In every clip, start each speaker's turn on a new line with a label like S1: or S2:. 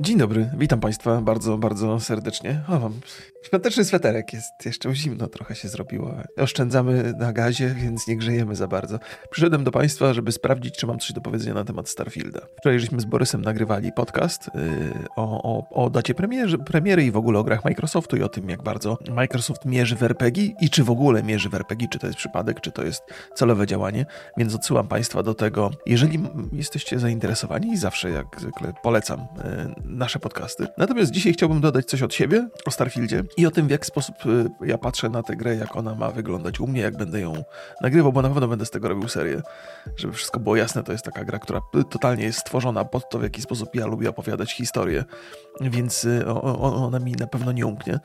S1: Dzień dobry, witam Państwa bardzo, bardzo serdecznie. O, mam świąteczny sweterek, jest jeszcze zimno, trochę się zrobiło. Oszczędzamy na gazie, więc nie grzejemy za bardzo. Przyszedłem do Państwa, żeby sprawdzić, czy mam coś do powiedzenia na temat Starfielda. Wczoraj żeśmy z Borysem nagrywali podcast yy, o, o, o dacie premiery, premiery i w ogóle o grach Microsoftu i o tym, jak bardzo Microsoft mierzy w RPG i czy w ogóle mierzy w RPG, czy to jest przypadek, czy to jest celowe działanie, więc odsyłam Państwa do tego. Jeżeli jesteście zainteresowani i zawsze jak zwykle polecam yy, nasze podcasty. Natomiast dzisiaj chciałbym dodać coś od siebie o Starfieldzie i o tym, w jaki sposób y, ja patrzę na tę grę, jak ona ma wyglądać u mnie, jak będę ją nagrywał, bo na pewno będę z tego robił serię. Żeby wszystko było jasne, to jest taka gra, która totalnie jest stworzona pod to, w jaki sposób ja lubię opowiadać historię, więc y, ona mi na pewno nie umknie.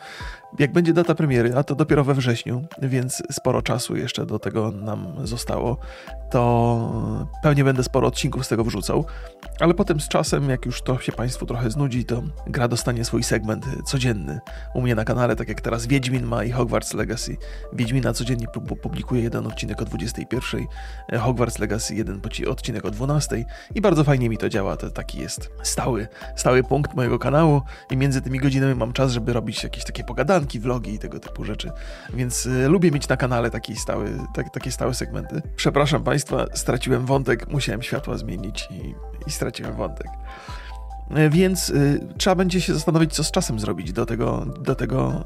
S1: Jak będzie data premiery, a to dopiero we wrześniu, więc sporo czasu jeszcze do tego nam zostało, to pewnie będę sporo odcinków z tego wrzucał, ale potem z czasem, jak już to się Państwu trochę znudzi, to gra dostanie swój segment codzienny u mnie na kanale, tak jak teraz Wiedźmin ma i Hogwarts Legacy. Wiedźmina codziennie publikuje jeden odcinek o 21, Hogwarts Legacy jeden odcinek o 12 i bardzo fajnie mi to działa, to taki jest stały, stały punkt mojego kanału i między tymi godzinami mam czas, żeby robić jakieś takie pogadanki, vlogi i tego typu rzeczy, więc y, lubię mieć na kanale taki stały, tak, takie stałe segmenty. Przepraszam Państwa, straciłem wątek, musiałem światła zmienić i, i straciłem wątek. E, więc y, trzeba będzie się zastanowić, co z czasem zrobić do tego, do tego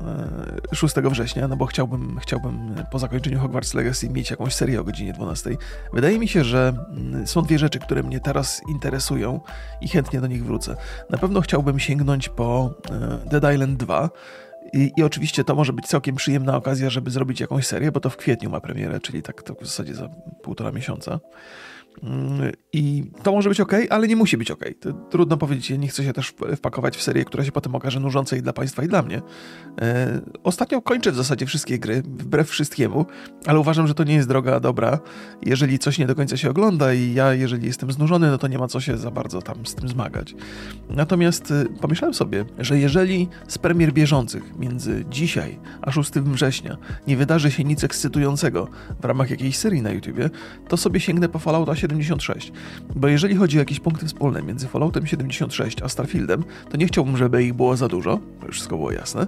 S1: y, 6 września, no bo chciałbym, chciałbym po zakończeniu Hogwarts Legacy mieć jakąś serię o godzinie 12. Wydaje mi się, że y, są dwie rzeczy, które mnie teraz interesują i chętnie do nich wrócę. Na pewno chciałbym sięgnąć po Dead Island 2. I, I, oczywiście to może być całkiem przyjemna okazja, żeby zrobić jakąś serię, bo to w kwietniu ma premierę, czyli tak to w zasadzie za półtora miesiąca. I to może być ok, ale nie musi być ok. To trudno powiedzieć, ja nie chcę się też wpakować w serię, która się potem okaże nużąca i dla Państwa, i dla mnie. E, ostatnio kończę w zasadzie wszystkie gry, wbrew wszystkiemu, ale uważam, że to nie jest droga dobra. Jeżeli coś nie do końca się ogląda i ja, jeżeli jestem znużony, no to nie ma co się za bardzo tam z tym zmagać. Natomiast e, pomyślałem sobie, że jeżeli z premier bieżących między dzisiaj a 6 września nie wydarzy się nic ekscytującego w ramach jakiejś serii na YouTubie, to sobie sięgnę po Fallouta 76. Bo jeżeli chodzi o jakieś punkty wspólne między Falloutem 76 a Starfieldem, to nie chciałbym, żeby ich było za dużo, wszystko było jasne,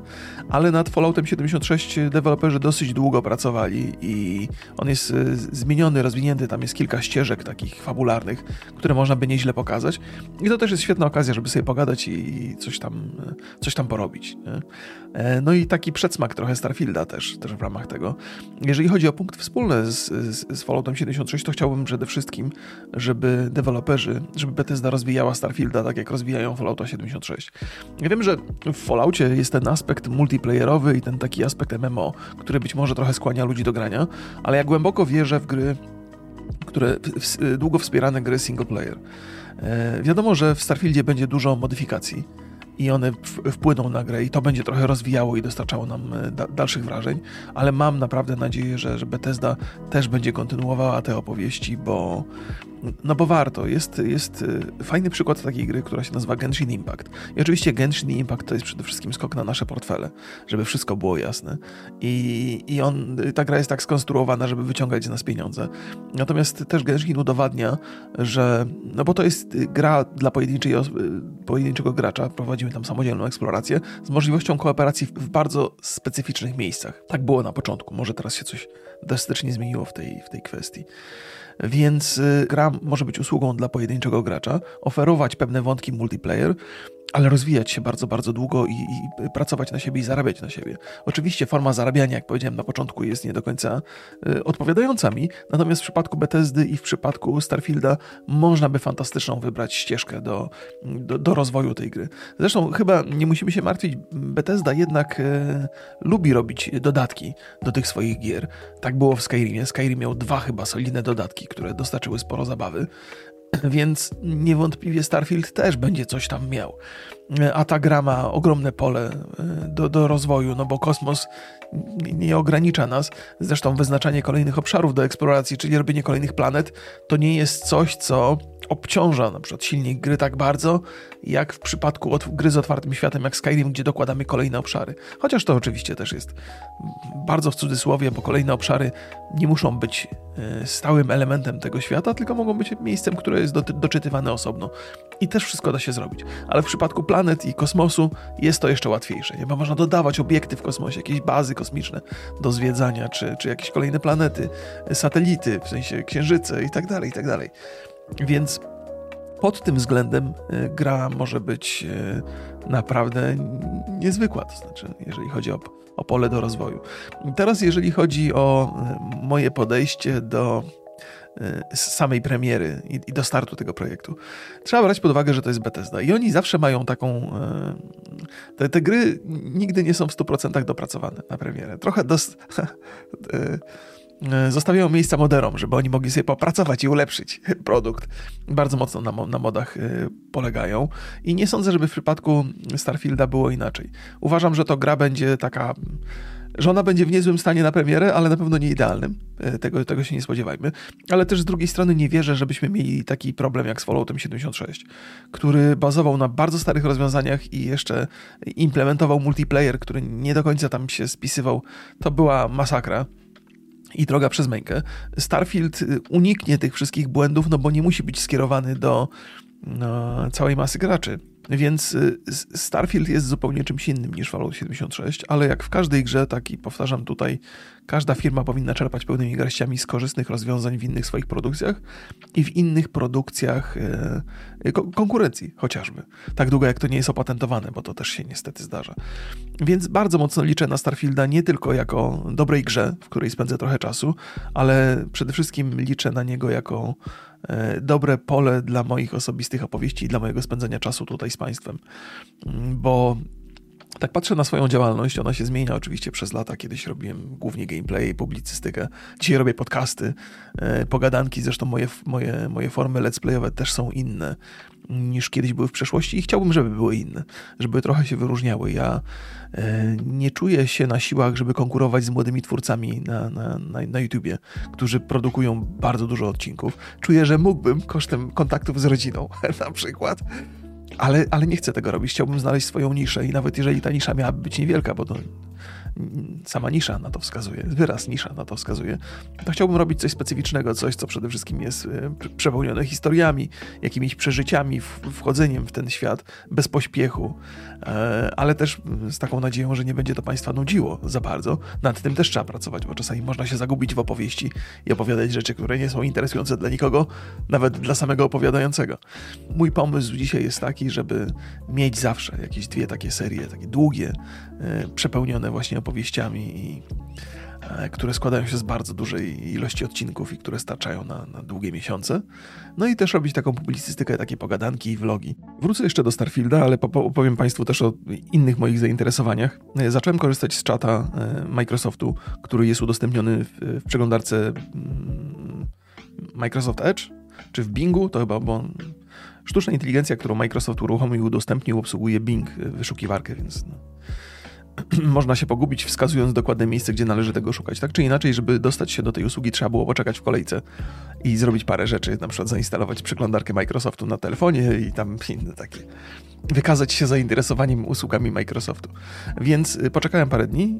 S1: ale nad Falloutem 76 deweloperzy dosyć długo pracowali i on jest e, zmieniony, rozwinięty, tam jest kilka ścieżek takich fabularnych, które można by nieźle pokazać i to też jest świetna okazja, żeby sobie pogadać i coś tam, e, coś tam porobić. Nie? E, no i taki przedsmak trochę Starfielda też, też w ramach tego. Jeżeli chodzi o punkty wspólne z, z, z Falloutem 76, to chciałbym przede wszystkim, żeby deweloperzy, żeby Bethesda rozwijała Starfielda tak jak rozwijają Fallouta 76. Ja wiem, że w Falloutie jest ten aspekt multiplayerowy i ten taki aspekt MMO, który być może trochę skłania ludzi do grania, ale ja głęboko wierzę w gry, które długo wspierane gry single player. E, wiadomo, że w Starfieldzie będzie dużo modyfikacji i one wpłyną na grę i to będzie trochę rozwijało i dostarczało nam e, da dalszych wrażeń, ale mam naprawdę nadzieję, że, że Bethesda też będzie kontynuowała te opowieści, bo no bo warto. Jest, jest y, fajny przykład takiej gry, która się nazywa Genshin Impact. I oczywiście Genshin Impact to jest przede wszystkim skok na nasze portfele, żeby wszystko było jasne. I, i on, ta gra jest tak skonstruowana, żeby wyciągać z nas pieniądze. Natomiast też Genshin udowadnia, że, no bo to jest gra dla pojedynczej, pojedynczego gracza, prowadzimy tam samodzielną eksplorację z możliwością kooperacji w bardzo specyficznych miejscach. Tak było na początku, może teraz się coś drastycznie zmieniło w tej, w tej kwestii więc y, gra może być usługą dla pojedynczego gracza, oferować pewne wątki multiplayer, ale rozwijać się bardzo, bardzo długo i, i, pracować na siebie i zarabiać na siebie. Oczywiście forma zarabiania, jak powiedziałem na początku, jest nie do końca y, odpowiadająca mi, natomiast w przypadku Bethesdy i w przypadku Starfielda można by fantastyczną wybrać ścieżkę do, do, do rozwoju tej gry. Zresztą chyba nie musimy się martwić, Bethesda jednak y, lubi robić dodatki do tych swoich gier. Tak było w Skyrimie. Skyrim miał dwa chyba solidne dodatki, które dostarczyły sporo zabawy. Więc niewątpliwie Starfield też będzie coś tam miał. A ta gra ma ogromne pole e, do, do rozwoju, no bo kosmos nie ogranicza nas. Zresztą wyznaczanie kolejnych obszarów do eksploracji, czyli robienie kolejnych planet, to nie jest coś, co obciąża na przykład silnik gry tak bardzo, jak w przypadku gry z otwartym światem, jak Skyrim, gdzie dokładamy kolejne obszary. Chociaż to oczywiście też jest bardzo w cudzysłowie, bo kolejne obszary nie muszą być e, stałym elementem tego świata, tylko mogą być miejscem, które jest doczytywane osobno. I też wszystko da się zrobić. Ale w przypadku planet i kosmosu jest to jeszcze łatwiejsze, nie? bo można dodawać obiekty w kosmosie, jakieś bazy kosmiczne do zwiedzania, czy, czy jakieś kolejne planety, satelity, w sensie księżyce i tak dalej, i tak dalej. Więc pod tym względem e, gra może być e, naprawdę niezwykła, to znaczy, jeżeli chodzi o, o pole do rozwoju. Teraz, jeżeli chodzi o e, moje podejście do samej premiery i, do startu tego projektu. Trzeba brać pod uwagę, że to jest Bethesda i oni zawsze mają taką... Te, te gry nigdy nie są w 100% dopracowane na premierę. Trochę dost... E, zostawiają miejsca moderom, żeby oni mogli sobie popracować i ulepszyć produkt. Bardzo mocno na, na modach e, polegają i nie sądzę, żeby w przypadku Starfielda było inaczej. Uważam, że to gra będzie taka że ona będzie w niezłym stanie na premierę, ale na pewno nie idealnym. E, tego, tego się nie spodziewajmy. Ale też z drugiej strony nie wierzę, żebyśmy mieli taki problem jak z Falloutem 76, który bazował na bardzo starych rozwiązaniach i jeszcze implementował multiplayer, który nie do końca tam się spisywał. To była masakra i droga przez mękę. Starfield y, uniknie tych wszystkich błędów, no bo nie musi być skierowany do no, całej masy graczy. Więc y, Starfield jest zupełnie czymś innym niż Fallout 76, ale jak w każdej grze, tak i powtarzam tutaj, każda firma powinna czerpać pełnymi garściami z korzystnych rozwiązań w innych swoich produkcjach i w innych produkcjach e, konkurencji chociażby. Tak długo jak to nie jest opatentowane, bo to też się niestety zdarza. Więc bardzo mocno liczę na Starfielda nie tylko jako dobrej grze, w której spędzę trochę czasu, ale przede wszystkim liczę na niego jako dobre pole dla moich osobistych opowieści i dla mojego spędzenia czasu tutaj z Państwem. Mm, bo tak patrzę na swoją działalność, ona się zmienia oczywiście przez lata. Kiedyś robiłem głównie gameplay, publicystykę. Dzisiaj robię podcasty, e, pogadanki, zresztą moje, moje, moje formy let's playowe też są inne niż kiedyś były w przeszłości i chciałbym, żeby były inne, żeby trochę się wyróżniały. Ja e, nie czuję się na siłach, żeby konkurować z młodymi twórcami na, na, na, na YouTubie, którzy produkują bardzo dużo odcinków. Czuję, że mógłbym kosztem kontaktów z rodziną na przykład ale, ale nie chcę tego robić. Chciałbym znaleźć swoją niszę i nawet jeżeli ta nisza miałaby być niewielka, bo to sama nisza na to wskazuje, wyraz nisza na to wskazuje, to chciałbym robić coś specyficznego, coś, co przede wszystkim jest e, przepełnione historiami, jakimiś przeżyciami, wchodzeniem w ten świat bez pośpiechu, e, ale też z taką nadzieją, że nie będzie to Państwa nudziło za bardzo. Nad tym też trzeba pracować, bo czasami można się zagubić w opowieści i opowiadać rzeczy, które nie są interesujące dla nikogo, nawet dla samego opowiadającego. Mój pomysł dzisiaj jest taki, żeby mieć zawsze jakieś dwie takie serie, takie długie, e, przepełnione właśnie opowieściami, i, e, które składają się z bardzo dużej ilości odcinków i które starczają na, na długie miesiące. No i też robić taką publicystykę, takie pogadanki i vlogi. Wrócę jeszcze do Starfielda, ale opowiem Państwu też o innych moich zainteresowaniach. E, zacząłem korzystać z czata e, Microsoftu, który jest udostępniony w, w przeglądarce mm, Microsoft Edge, czy w Bingu, to chyba, bo sztuczna inteligencja, którą Microsoft uruchomił i udostępnił, obsługuje Bing, wyszukiwarkę, więc no, można się pogubić wskazując dokładne miejsce, gdzie należy tego szukać. Tak czy inaczej, żeby dostać się do tej usługi, trzeba było poczekać w kolejce i zrobić parę rzeczy, na przykład zainstalować przeglądarkę Microsoftu na telefonie i tam inne takie wykazać się zainteresowaniem usługami Microsoftu. Więc y, poczekałem parę dni,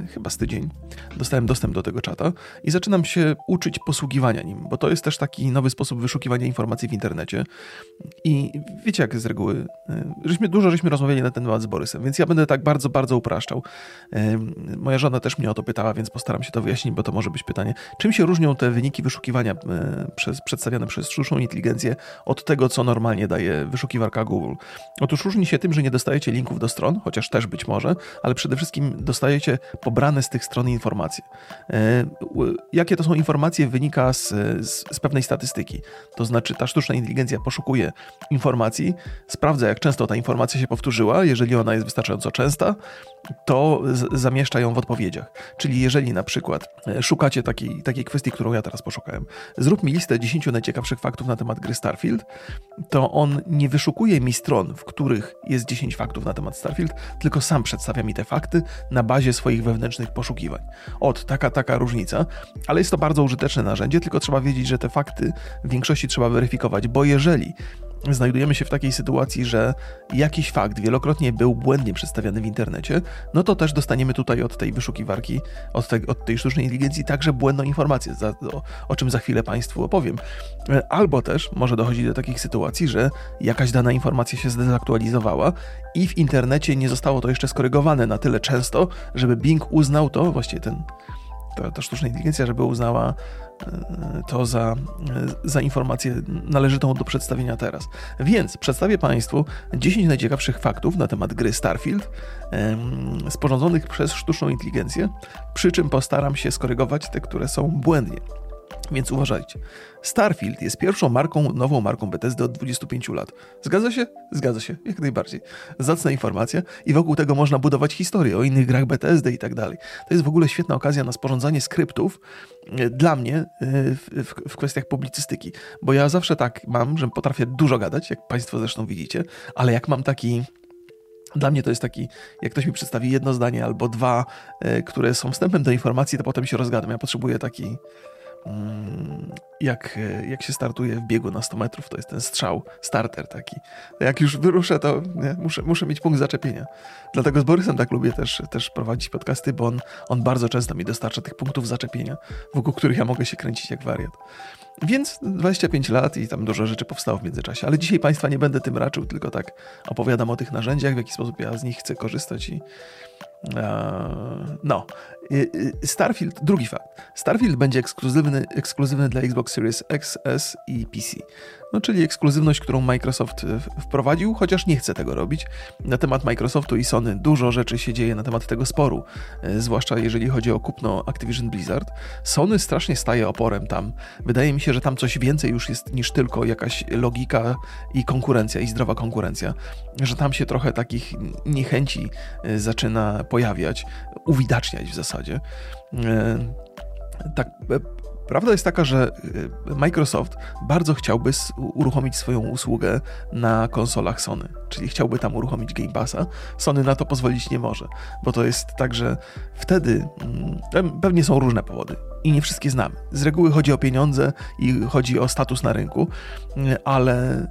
S1: yy, chyba z tydzień, dostałem dostęp do tego czata i zaczynam się uczyć posługiwania nim, bo to jest też taki nowy sposób wyszukiwania informacji w internecie. I wiecie, jak z reguły, yy, żeśmy, dużo żeśmy rozmawiali na ten temat z Borysem, więc ja będę tak bardzo, bardzo upraszczał. Moja żona też mnie o to pytała, więc postaram się to wyjaśnić, bo to może być pytanie. Czym się różnią te wyniki wyszukiwania przez, przedstawiane przez sztuczną inteligencję od tego, co normalnie daje wyszukiwarka Google? Otóż różni się tym, że nie dostajecie linków do stron, chociaż też być może, ale przede wszystkim dostajecie pobrane z tych stron informacje. E, jakie to są informacje wynika z, z, z pewnej statystyki. To znaczy ta sztuczna inteligencja poszukuje informacji, sprawdza jak często ta informacja się powtórzyła, jeżeli ona jest wystarczająco częsta, to zamieszcza ją w odpowiedziach. Czyli jeżeli na przykład e, szukacie takiej, takiej kwestii, którą ja teraz poszukałem, zrób mi listę 10 najciekawszych faktów na temat gry Starfield, to on nie wyszukuje mi stron, w których jest 10 faktów na temat Starfield, tylko sam przedstawia mi te fakty na bazie swoich wewnętrznych poszukiwań. Od taka, taka różnica, ale jest to bardzo użyteczne narzędzie, tylko trzeba wiedzieć, że te fakty w większości trzeba weryfikować, bo jeżeli znajdujemy się w takiej sytuacji, że jakiś fakt wielokrotnie był błędnie przedstawiany w internecie, no to też dostaniemy tutaj od tej wyszukiwarki, od, te, od tej sztucznej inteligencji także błędną informację, za, o, o czym za chwilę Państwu opowiem. Albo też może dochodzić do takich sytuacji, że jakaś dana informacja się zdezaktualizowała i w internecie nie zostało to jeszcze skorygowane na tyle często, żeby Bing uznał to, właściwie ten, ta, ta sztuczna inteligencja, żeby uznała to za, za informację należytą do przedstawienia teraz. Więc przedstawię Państwu 10 najciekawszych faktów na temat gry Starfield, sporządzonych przez sztuczną inteligencję, przy czym postaram się skorygować te, które są błędnie. Więc uważajcie. Starfield jest pierwszą marką, nową marką Bethesdy od 25 lat. Zgadza się? Zgadza się, jak najbardziej. Zacna informacja i wokół tego można budować historię o innych grach Bethesdy i tak dalej. To jest w ogóle świetna okazja na sporządzanie skryptów e, dla mnie e, w, w, kwestiach publicystyki, bo ja zawsze tak mam, że potrafię dużo gadać, jak Państwo zresztą widzicie, ale jak mam taki dla mnie to jest taki, jak ktoś mi przedstawi jedno zdanie albo dwa, e, które są wstępem do informacji, to potem się rozgadam. Ja potrzebuję taki, jak, jak się startuje w biegu na 100 metrów, to jest ten strzał, starter taki. Jak już wyruszę, to nie, muszę, muszę mieć punkt zaczepienia. Dlatego z Borysem tak lubię też, też prowadzić podcasty, bo on, on bardzo często mi dostarcza tych punktów zaczepienia, wokół których ja mogę się kręcić jak wariat. Więc 25 lat i tam dużo rzeczy powstało w międzyczasie. Ale dzisiaj Państwa nie będę tym raczył, tylko tak opowiadam o tych narzędziach, w jaki sposób ja z nich chcę korzystać i, no. Starfield, drugi fakt. Starfield będzie ekskluzywny, ekskluzywny dla Xbox Series X, S i PC no czyli ekskluzywność, którą Microsoft e, wprowadził, chociaż nie chce tego robić. Na temat Microsoftu i Sony dużo rzeczy się dzieje na temat tego sporu, e, zwłaszcza jeżeli chodzi o kupno Activision Blizzard. Sony strasznie staje oporem tam. Wydaje mi się, że tam coś więcej już jest niż tylko jakaś logika i konkurencja, i zdrowa konkurencja. Że tam się trochę takich niechęci e, zaczyna pojawiać, uwidaczniać w zasadzie. Tak Prawda jest taka, że y, Microsoft bardzo chciałby uruchomić swoją usługę na konsolach Sony, czyli chciałby tam uruchomić Game Passa. Sony na to pozwolić nie może, bo to jest tak, że wtedy mm, pewnie są różne powody i nie wszystkie znamy. Z reguły chodzi o pieniądze i chodzi o status na rynku, ale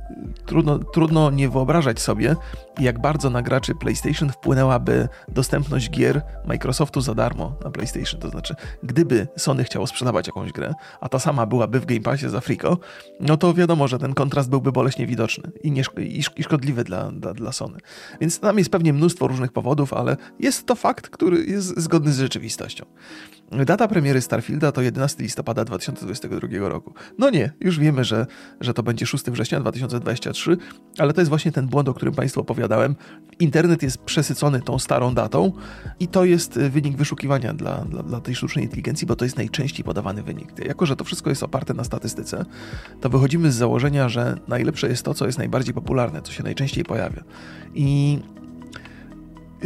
S1: trudno, trudno nie wyobrażać sobie, jak bardzo na graczy PlayStation wpłynęłaby dostępność gier Microsoftu za darmo na PlayStation. To znaczy, gdyby Sony chciało sprzedawać jakąś grę, a ta sama byłaby w Game Passie za Frico, no to wiadomo, że ten kontrast byłby boleśnie widoczny i, nie, i szkodliwy dla, dla, dla Sony. Więc tam jest pewnie mnóstwo różnych powodów, ale jest to fakt, który jest zgodny z rzeczywistością. Data premiery Starfielda to 11 listopada 2022 roku. No nie, już wiemy, że, że to będzie 6 września 2023, ale to jest właśnie ten błąd, o którym Państwu opowiadałem. Internet jest przesycony tą starą datą i to jest wynik wyszukiwania dla, dla, dla tej sztucznej inteligencji, bo to jest najczęściej podawany wynik. Jako, że to wszystko jest oparte na statystyce, to wychodzimy z założenia, że najlepsze jest to, co jest najbardziej popularne, co się najczęściej pojawia. I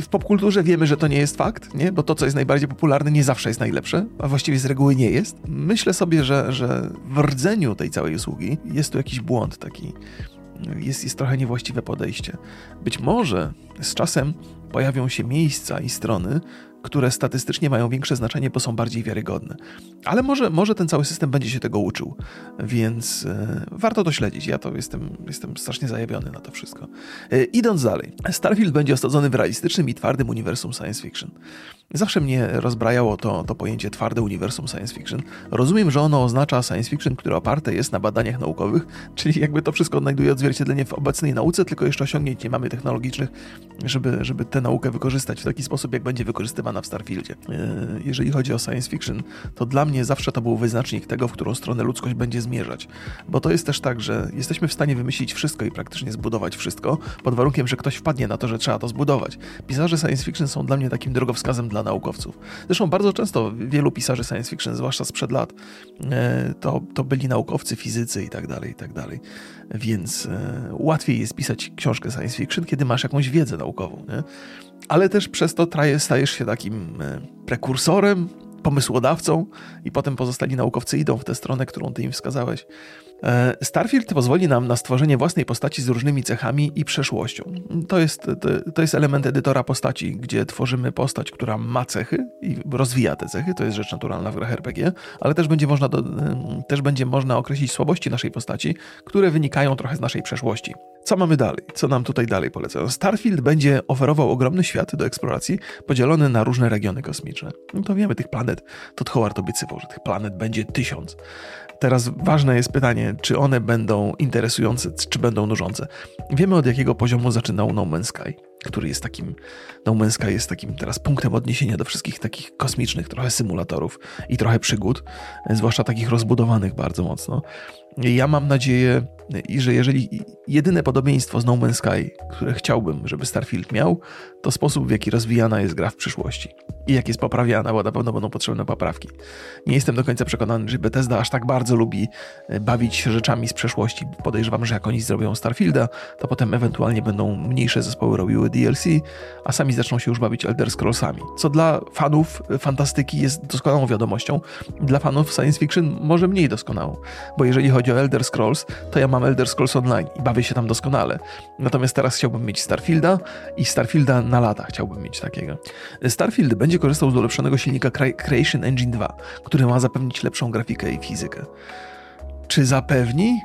S1: w popkulturze wiemy, że to nie jest fakt, nie? bo to, co jest najbardziej popularne, nie zawsze jest najlepsze, a właściwie z reguły nie jest. Myślę sobie, że, że w rdzeniu tej całej usługi jest tu jakiś błąd taki. Jest, jest trochę niewłaściwe podejście. Być może z czasem pojawią się miejsca i strony, które statystycznie mają większe znaczenie, bo są bardziej wiarygodne. Ale może, może ten cały system będzie się tego uczył, więc e, warto to śledzić. Ja to jestem, jestem strasznie zajawiony na to wszystko. E, idąc dalej, Starfield będzie osadzony w realistycznym i twardym uniwersum science fiction. Zawsze mnie rozbrajało to, to pojęcie twarde uniwersum science fiction. Rozumiem, że ono oznacza science fiction, które oparte jest na badaniach naukowych, czyli jakby to wszystko odnajduje odzwierciedlenie w obecnej nauce, tylko jeszcze osiągnięć nie mamy technologicznych, żeby, żeby tę naukę wykorzystać w taki sposób, jak będzie wykorzystywana w Starfieldzie. E, jeżeli chodzi o science fiction, to dla mnie zawsze to był wyznacznik tego, w którą stronę ludzkość będzie zmierzać. Bo to jest też tak, że jesteśmy w stanie wymyślić wszystko i praktycznie zbudować wszystko, pod warunkiem, że ktoś wpadnie na to, że trzeba to zbudować. Pisarze science fiction są dla mnie takim drogowskazem dla dla naukowców. Zresztą bardzo często wielu pisarzy science fiction, zwłaszcza sprzed lat, e, to, to byli naukowcy, fizycy i tak dalej, i tak dalej. Więc e, łatwiej jest pisać książkę science fiction, kiedy masz jakąś wiedzę naukową. Nie? Ale też przez to stajesz się takim e, prekursorem pomysłodawcą i potem pozostali naukowcy idą w tę stronę, którą ty im wskazałeś. E, Starfield pozwoli nam na stworzenie własnej postaci z różnymi cechami i przeszłością. To jest, to, to, jest element edytora postaci, gdzie tworzymy postać, która ma cechy i rozwija te cechy. To jest rzecz naturalna w grach RPG, ale też będzie można, do, też będzie można określić słabości naszej postaci, które wynikają trochę z naszej przeszłości. Co mamy dalej? Co nam tutaj dalej polecają? Starfield będzie oferował ogromny świat do eksploracji, podzielony na różne regiony kosmiczne. No to wiemy, tych planet, Todd Howard obiecywał, że tych planet będzie tysiąc. Teraz ważne jest pytanie, czy one będą interesujące, czy będą nużące. Wiemy od jakiego poziomu zaczynał No Man's Sky, który jest takim, No Man's Sky jest takim teraz punktem odniesienia do wszystkich takich kosmicznych trochę symulatorów i trochę przygód, zwłaszcza takich rozbudowanych bardzo mocno. Ja mam nadzieję, że jeżeli jedyne podobieństwo z No Man's Sky, które chciałbym, żeby Starfield miał, to sposób, w jaki rozwijana jest gra w przyszłości i jak jest poprawiana, bo na pewno będą potrzebne poprawki. Nie jestem do końca przekonany, że Bethesda aż tak bardzo lubi e, bawić się rzeczami z przeszłości. Podejrzewam, że jak oni zrobią Starfielda, to potem ewentualnie będą mniejsze zespoły robiły DLC, a sami zaczną się już bawić Elder Scrollsami. Co dla fanów fantastyki jest doskonałą wiadomością, dla fanów science fiction może mniej doskonałą, bo jeżeli chodzi o Elder Scrolls, to ja mam Elder Scrolls Online i bawię się tam doskonale. Natomiast teraz chciałbym mieć Starfielda i Starfielda na lata chciałbym mieć takiego. Starfield będzie korzystał z ulepszonego silnika Creation Engine 2, który ma zapewnić lepszą grafikę i fizykę. Czy zapewni?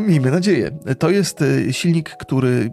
S1: Miejmy nadzieję. To jest e, silnik, który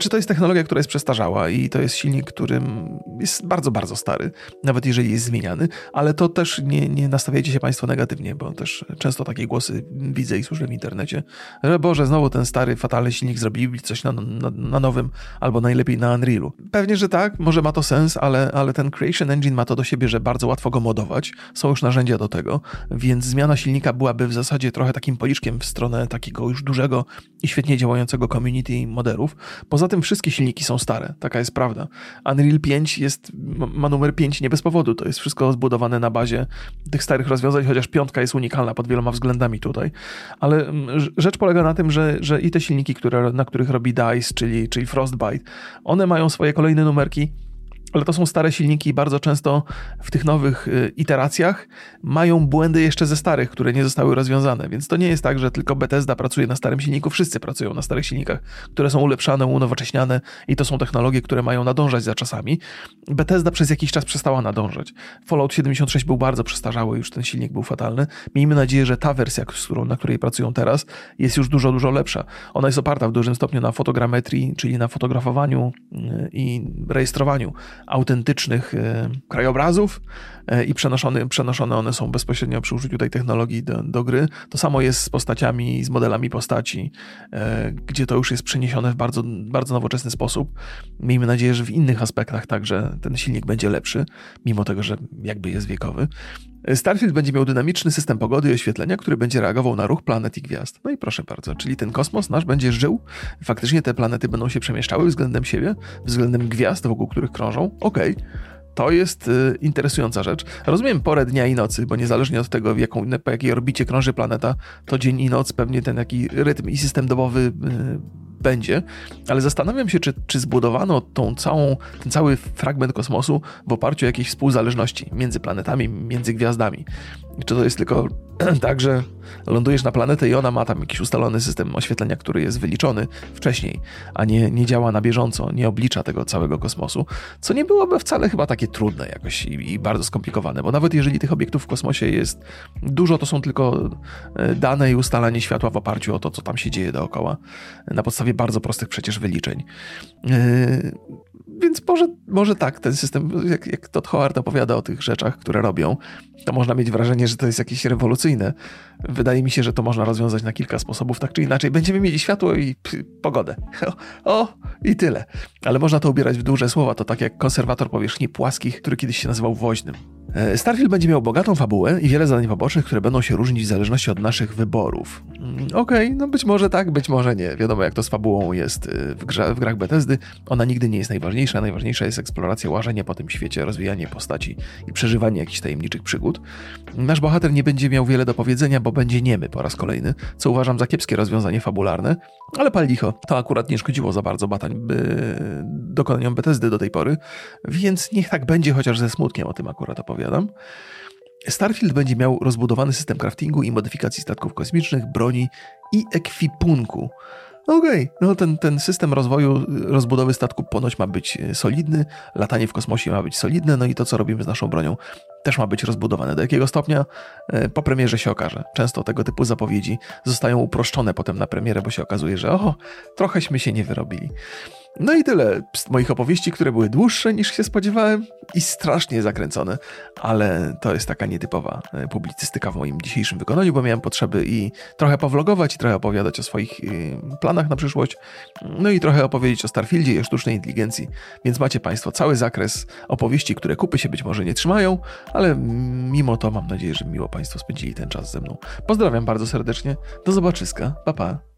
S1: czy to jest technologia, która jest przestarzała i to jest silnik, którym jest bardzo, bardzo stary, nawet jeżeli jest zmieniany, ale to też nie, nie nastawiajcie się Państwo negatywnie, bo też często takie głosy widzę i słyszę w internecie, że Boże, znowu ten stary, fatalny silnik zrobili coś na, na, na nowym, albo najlepiej na Unrealu. Pewnie, że tak, może ma to sens, ale, ale ten Creation Engine ma to do siebie, że bardzo łatwo go modować, są już narzędzia do tego, więc zmiana silnika byłaby w zasadzie trochę takim policzkiem w stronę takiego już dużego i świetnie działającego community moderów, Poza tym wszystkie silniki są stare, taka jest prawda. Unreal 5 jest, ma numer 5 nie bez powodu, to jest wszystko zbudowane na bazie tych starych rozwiązań, chociaż piątka jest unikalna pod wieloma względami tutaj. Ale mm, rzecz polega na tym, że, że i te silniki, które, na których robi DICE, czyli, czyli Frostbite, one mają swoje kolejne numerki, ale to są stare silniki i bardzo często w tych nowych y, iteracjach mają błędy jeszcze ze starych, które nie zostały rozwiązane. Więc to nie jest tak, że tylko Bethesda pracuje na starym silniku, wszyscy pracują na starych silnikach, które są ulepszane, unowocześniane i to są technologie, które mają nadążać za czasami. Bethesda przez jakiś czas przestała nadążać. Fallout 76 był bardzo przestarzały, już ten silnik był fatalny. Miejmy nadzieję, że ta wersja, na której pracują teraz, jest już dużo, dużo lepsza. Ona jest oparta w dużym stopniu na fotogrametrii, czyli na fotografowaniu y, i rejestrowaniu autentycznych e, krajobrazów e, i przenoszone, przenoszone one są bezpośrednio przy użyciu tej technologii do, do gry. To samo jest z postaciami, z modelami postaci, e, gdzie to już jest przeniesione w bardzo, bardzo nowoczesny sposób. Miejmy nadzieję, że w innych aspektach także ten silnik będzie lepszy, mimo tego, że jakby jest wiekowy. Starfield będzie miał dynamiczny system pogody i oświetlenia, który będzie reagował na ruch planet i gwiazd. No i proszę bardzo, czyli ten kosmos nasz będzie żył, faktycznie te planety będą się przemieszczały względem siebie, względem gwiazd, wokół których krążą. Okej. Okay. To jest y, interesująca rzecz. Rozumiem porę dnia i nocy, bo niezależnie od tego, jaką, po jakiej orbicie krąży planeta, to dzień i noc pewnie ten taki rytm i system dobowy y, będzie, ale zastanawiam się, czy, czy zbudowano tą całą, ten cały fragment kosmosu w oparciu o jakieś współzależności między planetami, między gwiazdami. Czy to jest tylko tak, że lądujesz na planetę i ona ma tam jakiś ustalony system oświetlenia, który jest wyliczony wcześniej, a nie, nie działa na bieżąco, nie oblicza tego całego kosmosu, co nie byłoby wcale chyba takie trudne jakoś i, i bardzo skomplikowane, bo nawet jeżeli tych obiektów w kosmosie jest dużo, to są tylko e, dane i ustalanie światła w oparciu o to, co tam się dzieje dookoła, na podstawie bardzo prostych przecież wyliczeń. Yy, więc może, może tak, ten system, jak, jak Todd Howard opowiada o tych rzeczach, które robią, to można mieć wrażenie, że to jest jakieś rewolucyjne. Wydaje mi się, że to można rozwiązać na kilka sposobów, tak czy inaczej. Będziemy mieli światło i pogodę. O, o, i tyle. Ale można to ubierać w duże słowa. To tak jak konserwator powierzchni płaskich, który kiedyś się nazywał woźnym. E, Starfield będzie miał bogatą fabułę i wiele zadań pobocznych, które będą się różnić w zależności od naszych wyborów. Mm, okej, okay, no być może tak, być może nie. Wiadomo, jak to z fabułą jest e, w, grze, w grach Bethesdy. Ona nigdy nie jest najważniejsza. Najważniejsza jest eksploracja, łażenie po tym świecie, rozwijanie postaci i przeżywanie jakichś tajemniczych przygód. Nasz bohater nie będzie miał wiele do powiedzenia, bo będzie niemy po raz kolejny, co uważam za kiepskie rozwiązanie fabularne, ale pal licho, to akurat nie szkodziło za bardzo batań by... dokonaniom Bethesdy do tej pory, więc niech tak będzie, chociaż ze smutkiem o tym akurat opowiem zapowiadam. Starfield będzie miał rozbudowany system craftingu i modyfikacji statków kosmicznych, broni i ekwipunku. Okej, okay. no ten, ten system rozwoju, rozbudowy statku ponoć ma być solidny, latanie w kosmosie ma być solidne, no i to, co robimy z naszą bronią, też ma być rozbudowane. Do jakiego stopnia? E, po premierze się okaże. Często tego typu zapowiedzi zostają uproszczone potem na premierę, bo się okazuje, że oho, trochęśmy się nie wyrobili. No i tyle z moich opowieści, które były dłuższe niż się spodziewałem i strasznie zakręcone, ale to jest taka nietypowa e, publicystyka w moim dzisiejszym wykonaniu, bo miałem potrzeby i trochę powlogować, i trochę opowiadać o swoich e, planach na przyszłość, no i trochę opowiedzieć o Starfieldzie i o sztucznej inteligencji, więc macie Państwo cały zakres opowieści, które kupy się być może nie trzymają, ale mimo to mam nadzieję, że miło Państwo spędzili ten czas ze mną. Pozdrawiam bardzo serdecznie, do zobaczyska, pa pa.